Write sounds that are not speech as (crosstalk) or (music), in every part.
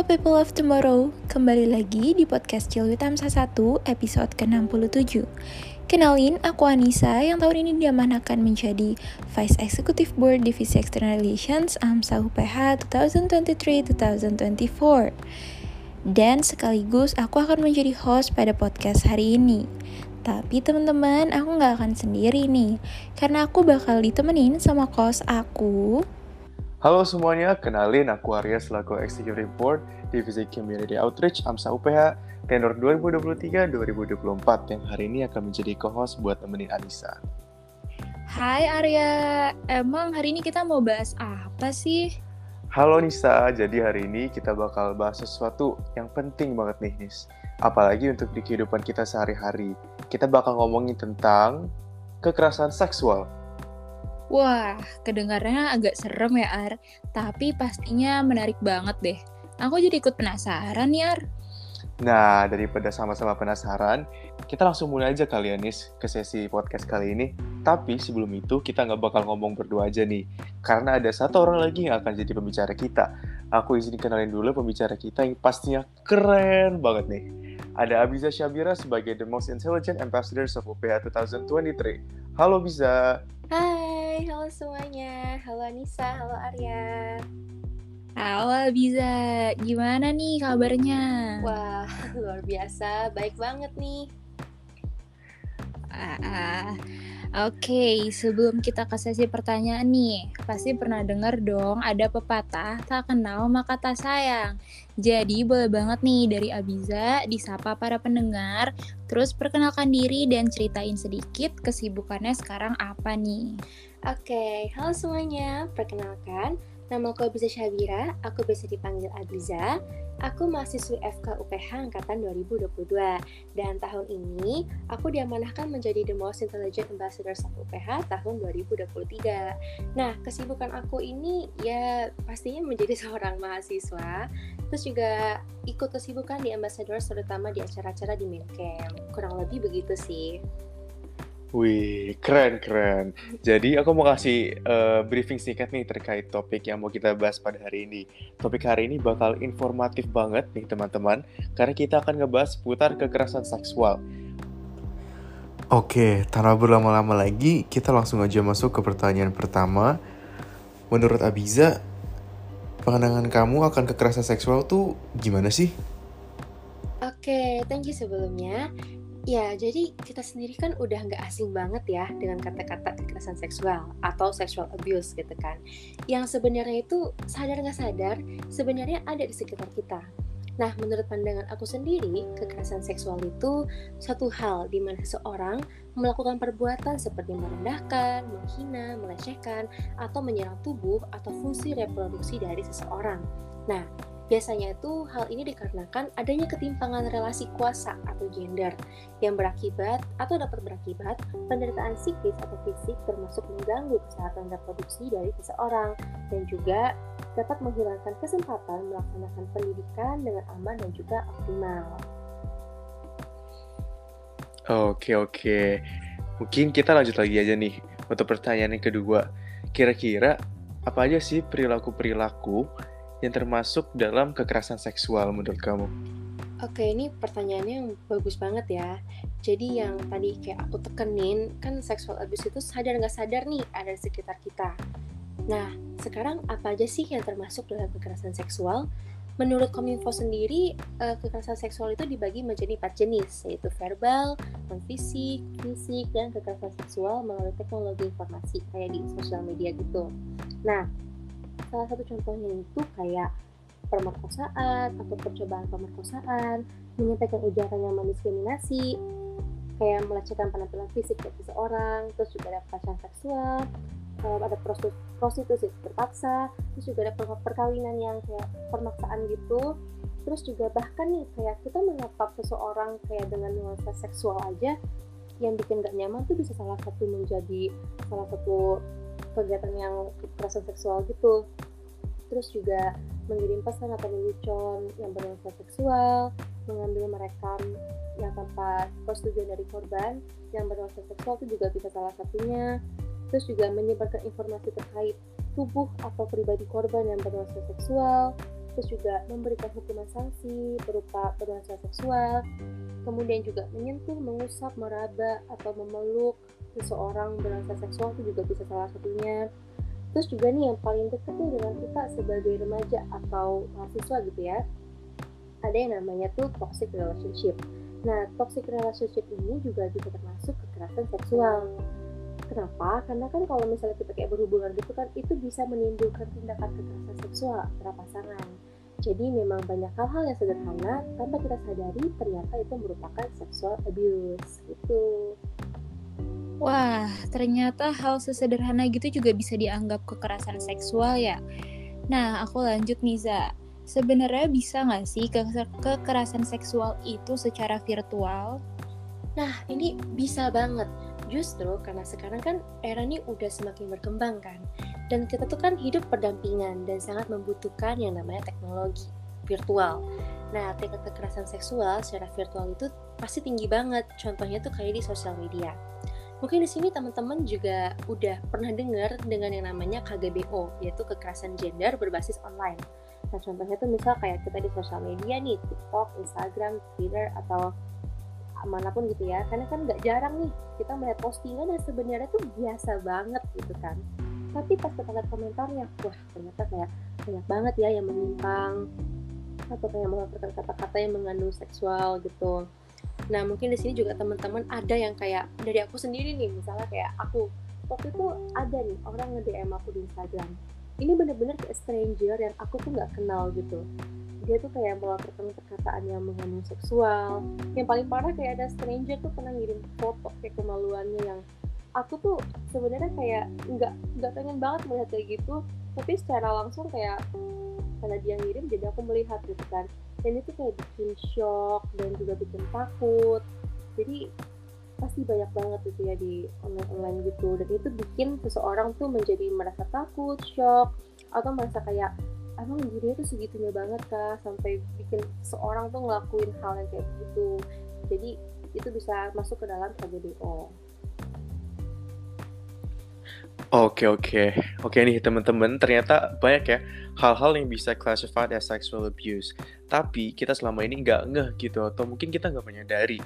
Halo people of tomorrow, kembali lagi di podcast Chill with Amsa 1 episode ke-67. Kenalin, aku Anissa yang tahun ini diamanahkan menjadi Vice Executive Board Divisi External Relations AMSA UPH 2023-2024 Dan sekaligus aku akan menjadi host pada podcast hari ini. Tapi teman-teman, aku nggak akan sendiri nih, karena aku bakal ditemenin sama kos aku, Halo semuanya, kenalin aku Arya selaku Executive Board Divisi Community Outreach AMSA UPH tenor 2023-2024 yang hari ini akan menjadi co-host buat nemenin Anissa. Hai Arya, emang hari ini kita mau bahas apa sih? Halo Nisa, jadi hari ini kita bakal bahas sesuatu yang penting banget nih Nis. Apalagi untuk di kehidupan kita sehari-hari. Kita bakal ngomongin tentang kekerasan seksual. Wah, kedengarannya agak serem ya, Ar. Tapi pastinya menarik banget deh. Aku jadi ikut penasaran nih, Ar. Nah, daripada sama-sama penasaran, kita langsung mulai aja kali ya, Nis, ke sesi podcast kali ini. Tapi sebelum itu, kita nggak bakal ngomong berdua aja nih. Karena ada satu orang lagi yang akan jadi pembicara kita. Aku izin kenalin dulu pembicara kita yang pastinya keren banget nih. Ada Abiza Syabira sebagai The Most Intelligent Ambassadors of UPH 2023. Halo Biza. Hai, halo semuanya. Halo Anissa, halo Arya. Halo Biza, gimana nih kabarnya? Wah, (laughs) luar biasa. Baik banget nih. Ah, ah. Oke, sebelum kita ke sesi pertanyaan nih, pasti pernah dengar dong ada pepatah tak kenal maka tak sayang. Jadi boleh banget nih dari Abiza disapa para pendengar, terus perkenalkan diri dan ceritain sedikit kesibukannya sekarang apa nih. Oke, halo semuanya. Perkenalkan, nama aku Abiza Syabira, aku bisa dipanggil Abiza. Aku mahasiswi FK UPH Angkatan 2022 dan tahun ini aku diamanahkan menjadi The Most Intelligent Ambassador of UPH tahun 2023. Nah, kesibukan aku ini ya pastinya menjadi (laughs) seorang mahasiswa, terus juga ikut kesibukan di ambassador terutama di acara-acara di main camp. Kurang lebih begitu sih. Wih, keren keren. Jadi aku mau kasih uh, briefing singkat nih terkait topik yang mau kita bahas pada hari ini. Topik hari ini bakal informatif banget nih teman-teman, karena kita akan ngebahas seputar kekerasan seksual. Oke, tanpa berlama-lama lagi, kita langsung aja masuk ke pertanyaan pertama. Menurut Abiza, pandangan kamu akan kekerasan seksual tuh gimana sih? Oke, thank you sebelumnya. Ya, jadi kita sendiri kan udah nggak asing banget ya dengan kata-kata kekerasan seksual atau sexual abuse gitu kan. Yang sebenarnya itu sadar nggak sadar sebenarnya ada di sekitar kita. Nah, menurut pandangan aku sendiri, kekerasan seksual itu suatu hal di mana seseorang melakukan perbuatan seperti merendahkan, menghina, melecehkan, atau menyerang tubuh atau fungsi reproduksi dari seseorang. Nah, Biasanya itu hal ini dikarenakan adanya ketimpangan relasi kuasa atau gender yang berakibat atau dapat berakibat penderitaan psikis atau fisik termasuk mengganggu kesehatan reproduksi dari seseorang dan juga dapat menghilangkan kesempatan melaksanakan pendidikan dengan aman dan juga optimal. Oke oke, mungkin kita lanjut lagi aja nih untuk pertanyaan yang kedua. Kira-kira apa aja sih perilaku-perilaku yang termasuk dalam kekerasan seksual menurut kamu? Oke, ini pertanyaannya yang bagus banget ya. Jadi yang tadi kayak aku tekenin, kan sexual abuse itu sadar nggak sadar nih ada di sekitar kita. Nah, sekarang apa aja sih yang termasuk dalam kekerasan seksual? Menurut Kominfo sendiri, eh, kekerasan seksual itu dibagi menjadi empat jenis, yaitu verbal, non-fisik, fisik, dan kekerasan seksual melalui teknologi informasi, kayak di sosial media gitu. Nah, salah satu contohnya itu kayak pemerkosaan atau percobaan pemerkosaan, menyampaikan ujaran yang mendiskriminasi, kayak melecehkan penampilan fisik dari seseorang, terus juga ada pelecehan seksual, ada prostitusi terpaksa, terus juga ada perkawinan yang kayak permaksaan gitu, terus juga bahkan nih kayak kita menetap seseorang kayak dengan nuansa seksual aja yang bikin gak nyaman tuh bisa salah satu menjadi salah satu kegiatan yang kekerasan seksual gitu. Terus juga mengirim pesan atau lelucon yang bernuansa seksual mengambil merekam yang tanpa persetujuan dari korban yang bernuansa seksual itu juga bisa salah satunya. Terus juga menyebarkan informasi terkait tubuh atau pribadi korban yang bernuansa seksual. Terus juga memberikan hukuman sanksi berupa bernuansa seksual, kemudian juga menyentuh, mengusap, meraba, atau memeluk seseorang bernuansa seksual itu juga bisa salah satunya. Terus juga nih yang paling dekat nih dengan kita sebagai remaja atau mahasiswa gitu ya, ada yang namanya tuh toxic relationship. Nah, toxic relationship ini juga bisa termasuk kekerasan seksual. Kenapa? Karena kan kalau misalnya kita kayak berhubungan gitu kan itu bisa menimbulkan tindakan kekerasan seksual antara pasangan. Jadi memang banyak hal-hal yang sederhana tanpa kita sadari ternyata itu merupakan sexual abuse gitu. Wah, ternyata hal sesederhana gitu juga bisa dianggap kekerasan seksual ya. Nah, aku lanjut nih, Za. Sebenarnya bisa nggak sih ke kekerasan seksual itu secara virtual? Nah, ini bisa banget justru karena sekarang kan era ini udah semakin berkembang kan dan kita tuh kan hidup berdampingan dan sangat membutuhkan yang namanya teknologi virtual nah tingkat kekerasan seksual secara virtual itu pasti tinggi banget contohnya tuh kayak di sosial media mungkin di sini teman-teman juga udah pernah dengar dengan yang namanya KGBO yaitu kekerasan gender berbasis online. Nah contohnya tuh misal kayak kita di sosial media nih TikTok, Instagram, Twitter atau mana pun gitu ya karena kan nggak jarang nih kita melihat postingan yang sebenarnya tuh biasa banget gitu kan. Tapi pas kita lihat komentarnya wah ternyata kayak banyak banget ya yang menyimpang atau kayak melontarkan kata-kata yang mengandung seksual gitu nah mungkin di sini juga teman-teman ada yang kayak dari aku sendiri nih misalnya kayak aku. Waktu itu ada nih orang nge-DM aku di Instagram. Ini bener-bener kayak stranger yang aku tuh nggak kenal gitu. Dia tuh kayak melontarkan perkataan yang mengandung seksual. Yang paling parah kayak ada stranger tuh pernah ngirim foto kayak kemaluannya yang aku tuh sebenarnya kayak nggak nggak pengen banget melihat kayak gitu. Tapi secara langsung kayak karena dia ngirim jadi aku melihat gitu kan dan itu kayak bikin shock dan juga bikin takut. Jadi pasti banyak banget gitu ya di online online gitu. Dan itu bikin seseorang tuh menjadi merasa takut shock atau merasa kayak emang dirinya tuh segitunya banget kah sampai bikin seorang tuh ngelakuin hal yang kayak gitu. Jadi itu bisa masuk ke dalam KGBO Oke oke oke nih teman-teman ternyata banyak ya hal-hal yang bisa classified as sexual abuse tapi kita selama ini nggak ngeh gitu atau mungkin kita nggak menyadari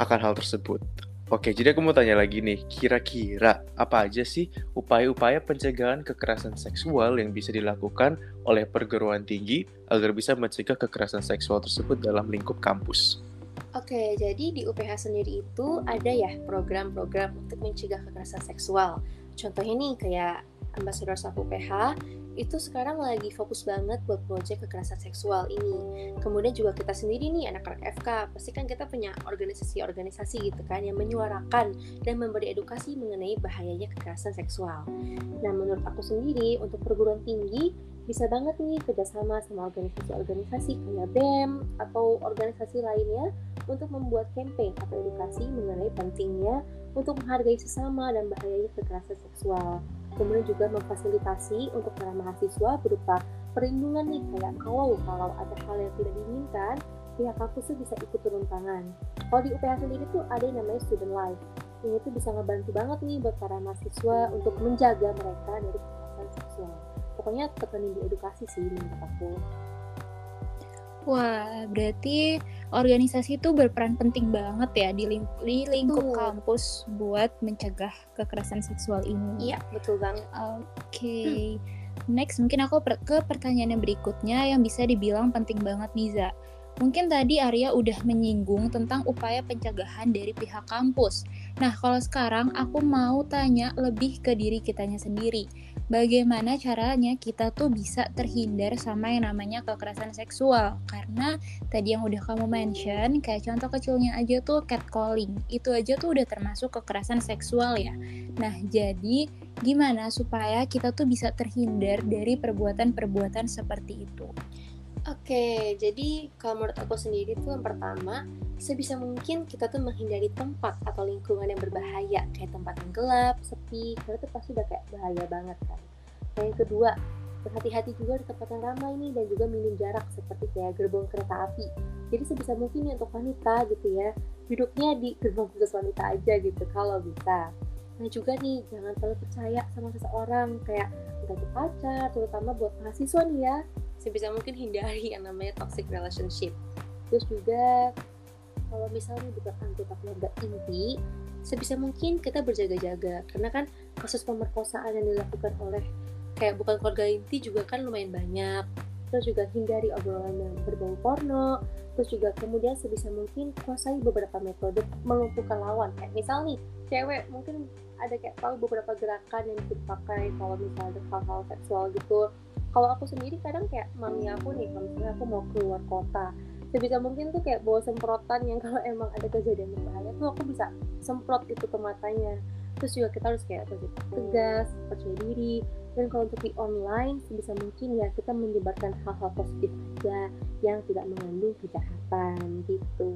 akan hal tersebut Oke, jadi aku mau tanya lagi nih, kira-kira apa aja sih upaya-upaya pencegahan kekerasan seksual yang bisa dilakukan oleh perguruan tinggi agar bisa mencegah kekerasan seksual tersebut dalam lingkup kampus? Oke, jadi di UPH sendiri itu ada ya program-program untuk mencegah kekerasan seksual. Contohnya nih kayak Ambassador Sapu PH itu sekarang lagi fokus banget buat proyek kekerasan seksual ini. Kemudian juga kita sendiri nih anak-anak FK, pasti kan kita punya organisasi-organisasi gitu kan yang menyuarakan dan memberi edukasi mengenai bahayanya kekerasan seksual. Nah menurut aku sendiri untuk perguruan tinggi bisa banget nih kerjasama sama organisasi-organisasi kayak BEM atau organisasi lainnya untuk membuat campaign atau edukasi mengenai pentingnya untuk menghargai sesama dan bahayanya kekerasan seksual. Kemudian juga memfasilitasi untuk para mahasiswa berupa perlindungan nih kayak kalau kalau ada hal yang tidak diinginkan pihak kampus tuh bisa ikut turun tangan. Kalau di UPH sendiri tuh ada yang namanya student life. Ini tuh bisa ngebantu banget nih buat para mahasiswa untuk menjaga mereka dari kekerasan seksual. Pokoknya tekanin di edukasi sih menurut aku Wah, berarti organisasi itu berperan penting banget ya di, ling di lingkup betul. kampus buat mencegah kekerasan seksual ini. Iya, betul banget. Oke. Okay. Hmm. Next, mungkin aku per ke pertanyaan yang berikutnya yang bisa dibilang penting banget Niza. Mungkin tadi Arya udah menyinggung tentang upaya pencegahan dari pihak kampus. Nah, kalau sekarang aku mau tanya lebih ke diri kitanya sendiri. Bagaimana caranya kita tuh bisa terhindar sama yang namanya kekerasan seksual? Karena tadi yang udah kamu mention, kayak contoh kecilnya aja tuh catcalling. Itu aja tuh udah termasuk kekerasan seksual ya. Nah, jadi gimana supaya kita tuh bisa terhindar dari perbuatan-perbuatan seperti itu? Oke, jadi kalau menurut aku sendiri tuh yang pertama, sebisa mungkin kita tuh menghindari tempat atau lingkungan yang berbahaya, kayak tempat yang gelap, sepi, karena itu pasti udah kayak bahaya banget kan. Nah yang kedua, berhati-hati juga di tempat yang ramai nih dan juga minim jarak seperti kayak gerbong kereta api. Jadi sebisa mungkin nih untuk wanita gitu ya, duduknya di gerbong khusus wanita aja gitu kalau bisa. Nah juga nih, jangan terlalu percaya sama seseorang kayak entah itu pacar, terutama buat mahasiswa nih ya sebisa mungkin hindari yang namanya toxic relationship. Terus juga kalau misalnya bukan anggota keluarga inti sebisa mungkin kita berjaga-jaga. Karena kan kasus pemerkosaan yang dilakukan oleh kayak bukan keluarga inti juga kan lumayan banyak. Terus juga hindari obrolan yang berbau porno. Terus juga kemudian sebisa mungkin kuasai beberapa metode melumpuhkan lawan. Kayak misal nih cewek mungkin ada kayak tahu beberapa gerakan yang dipakai kalau misalnya ada hal-hal seksual gitu kalau aku sendiri kadang kayak mami aku nih kalau misalnya aku mau keluar kota sebisa mungkin tuh kayak bawa semprotan yang (laughs) kalau emang ada kejadian berbahaya tuh aku bisa semprot itu ke matanya. Terus juga kita harus kayak tegas percaya diri. Dan kalau untuk di online sebisa mungkin ya kita menyebarkan hal-hal positif aja yang tidak mengandung kejahatan gitu.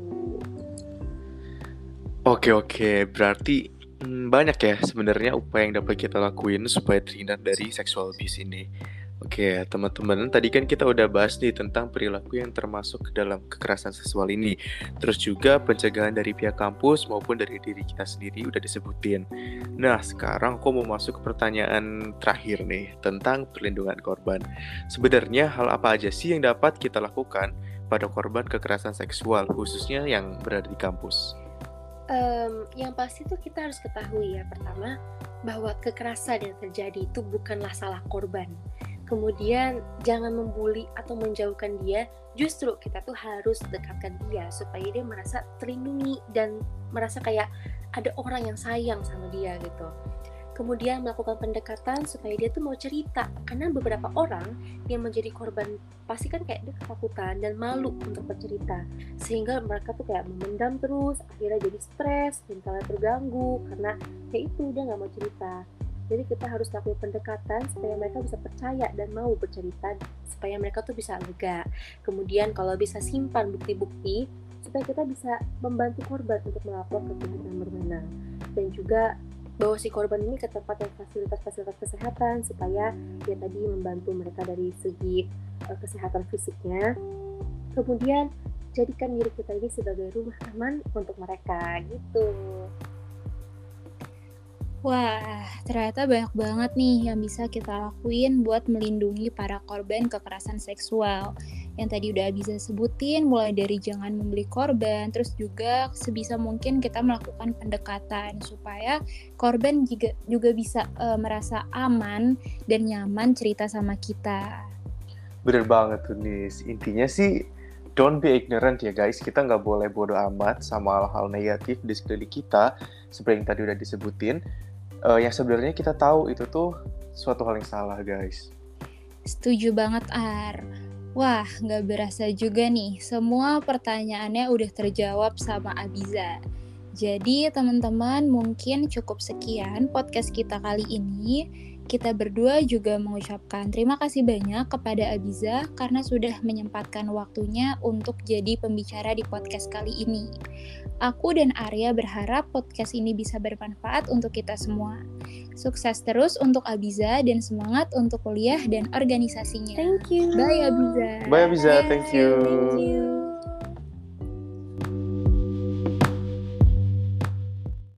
Oke oke. Berarti hmm, banyak ya sebenarnya upaya yang dapat kita lakuin supaya terhindar dari seksual abuse ini Oke, teman-teman, tadi kan kita udah bahas nih tentang perilaku yang termasuk ke dalam kekerasan seksual ini. Terus juga pencegahan dari pihak kampus maupun dari diri kita sendiri udah disebutin. Nah, sekarang aku mau masuk ke pertanyaan terakhir nih tentang perlindungan korban. Sebenarnya hal apa aja sih yang dapat kita lakukan pada korban kekerasan seksual, khususnya yang berada di kampus? Um, yang pasti tuh kita harus ketahui ya pertama bahwa kekerasan yang terjadi itu bukanlah salah korban kemudian jangan membuli atau menjauhkan dia. Justru kita tuh harus dekatkan dia supaya dia merasa terlindungi dan merasa kayak ada orang yang sayang sama dia gitu. Kemudian melakukan pendekatan supaya dia tuh mau cerita. Karena beberapa orang yang menjadi korban pasti kan kayak dia ketakutan dan malu untuk bercerita. Sehingga mereka tuh kayak memendam terus akhirnya jadi stres mentalnya terganggu karena kayak itu dia nggak mau cerita jadi kita harus lakukan pendekatan supaya mereka bisa percaya dan mau bercerita supaya mereka tuh bisa lega. Kemudian kalau bisa simpan bukti-bukti supaya kita bisa membantu korban untuk melapor ke pihak yang berwenang. Dan juga bawa si korban ini ke tempat yang fasilitas-fasilitas kesehatan supaya dia tadi membantu mereka dari segi uh, kesehatan fisiknya. Kemudian jadikan diri kita ini sebagai rumah aman untuk mereka gitu Wah, ternyata banyak banget nih yang bisa kita lakuin buat melindungi para korban kekerasan seksual. Yang tadi udah bisa sebutin, mulai dari jangan membeli korban, terus juga sebisa mungkin kita melakukan pendekatan supaya korban juga juga bisa uh, merasa aman dan nyaman cerita sama kita. Bener banget tuh Nis. Intinya sih don't be ignorant ya guys. Kita nggak boleh bodoh amat sama hal-hal negatif di sekeliling kita. Seperti yang tadi udah disebutin uh, yang sebenarnya kita tahu itu tuh suatu hal yang salah guys. Setuju banget Ar. Wah, nggak berasa juga nih, semua pertanyaannya udah terjawab sama Abiza. Jadi teman-teman mungkin cukup sekian podcast kita kali ini. Kita berdua juga mengucapkan terima kasih banyak kepada Abiza karena sudah menyempatkan waktunya untuk jadi pembicara di podcast kali ini. Aku dan Arya berharap podcast ini bisa bermanfaat untuk kita semua. Sukses terus untuk Abiza dan semangat untuk kuliah dan organisasinya. Thank you. Bye Abiza. Bye Abiza, thank you. Thank you.